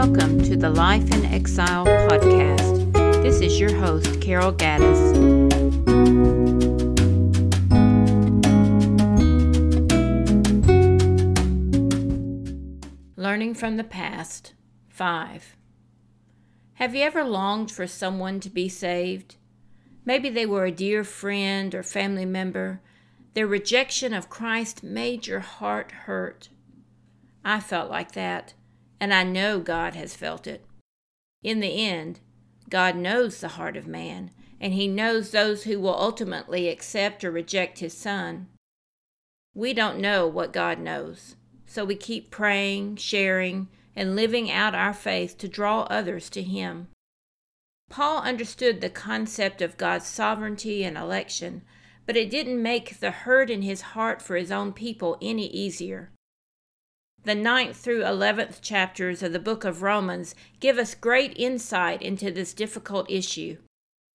Life in Exile podcast. This is your host, Carol Gaddis. Learning from the Past 5. Have you ever longed for someone to be saved? Maybe they were a dear friend or family member. Their rejection of Christ made your heart hurt. I felt like that and I know God has felt it. In the end, God knows the heart of man, and He knows those who will ultimately accept or reject His Son. We don't know what God knows, so we keep praying, sharing, and living out our faith to draw others to Him. Paul understood the concept of God's sovereignty and election, but it didn't make the hurt in his heart for his own people any easier. The ninth through eleventh chapters of the book of Romans give us great insight into this difficult issue.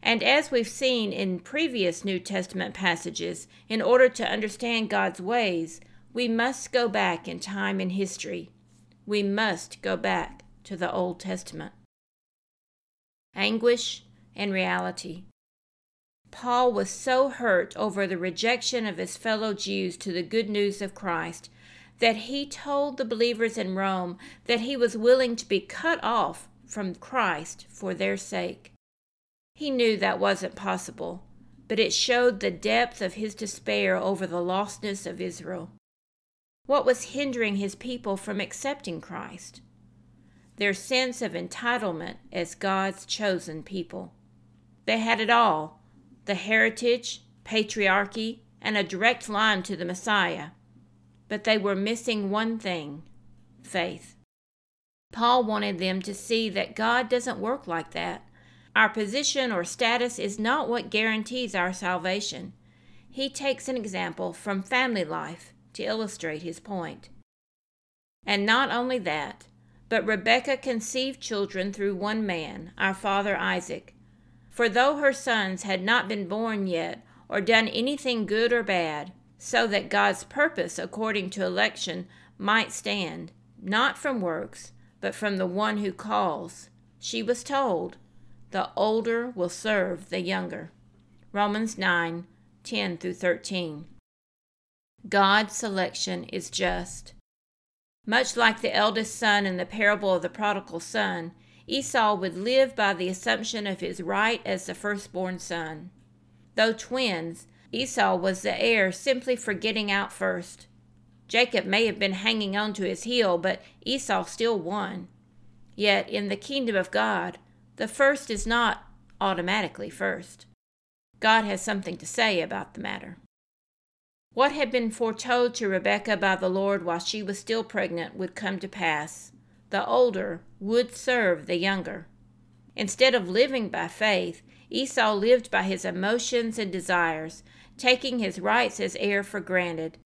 And as we've seen in previous New Testament passages, in order to understand God's ways, we must go back in time and history. We must go back to the Old Testament. Anguish and reality. Paul was so hurt over the rejection of his fellow Jews to the good news of Christ that he told the believers in Rome that he was willing to be cut off from Christ for their sake. He knew that wasn't possible, but it showed the depth of his despair over the lostness of Israel. What was hindering his people from accepting Christ? Their sense of entitlement as God's chosen people. They had it all the heritage, patriarchy, and a direct line to the Messiah but they were missing one thing faith. Paul wanted them to see that God doesn't work like that. Our position or status is not what guarantees our salvation. He takes an example from family life to illustrate his point. And not only that, but Rebekah conceived children through one man, our father Isaac. For though her sons had not been born yet, or done anything good or bad, so that God's purpose according to election might stand, not from works, but from the one who calls. She was told, The older will serve the younger. Romans 9 10 through 13. God's selection is just. Much like the eldest son in the parable of the prodigal son, Esau would live by the assumption of his right as the firstborn son. Though twins, Esau was the heir simply for getting out first. Jacob may have been hanging on to his heel, but Esau still won. Yet in the kingdom of God, the first is not automatically first. God has something to say about the matter. What had been foretold to Rebekah by the Lord while she was still pregnant would come to pass. The older would serve the younger. Instead of living by faith, Esau lived by his emotions and desires, taking his rights as heir for granted,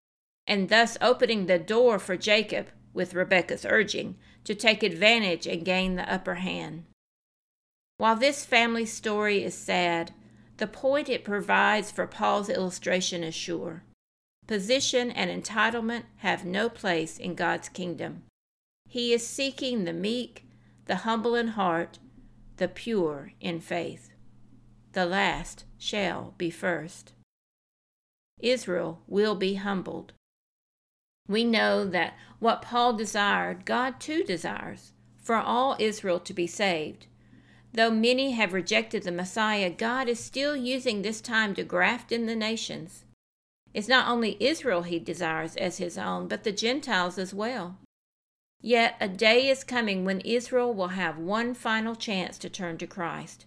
and thus opening the door for Jacob, with Rebekah's urging, to take advantage and gain the upper hand. While this family story is sad, the point it provides for Paul's illustration is sure. Position and entitlement have no place in God's kingdom. He is seeking the meek, the humble in heart, the pure in faith. The last shall be first. Israel will be humbled. We know that what Paul desired, God too desires for all Israel to be saved. Though many have rejected the Messiah, God is still using this time to graft in the nations. It's not only Israel he desires as his own, but the Gentiles as well. Yet a day is coming when Israel will have one final chance to turn to Christ,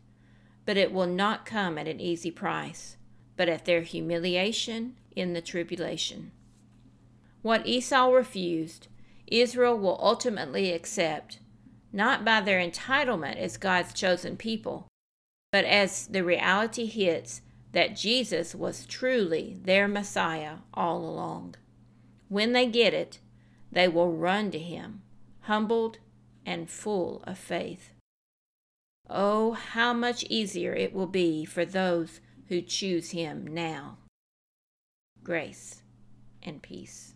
but it will not come at an easy price but at their humiliation in the tribulation. What Esau refused, Israel will ultimately accept, not by their entitlement as God's chosen people, but as the reality hits that Jesus was truly their Messiah all along. When they get it, they will run to him, humbled and full of faith. Oh, how much easier it will be for those who choose Him now. Grace and peace.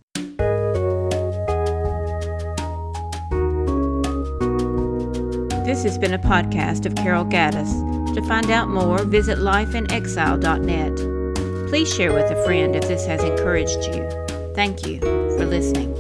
This has been a podcast of Carol Gaddis. To find out more, visit lifeinexile.net. Please share with a friend if this has encouraged you. Thank you for listening.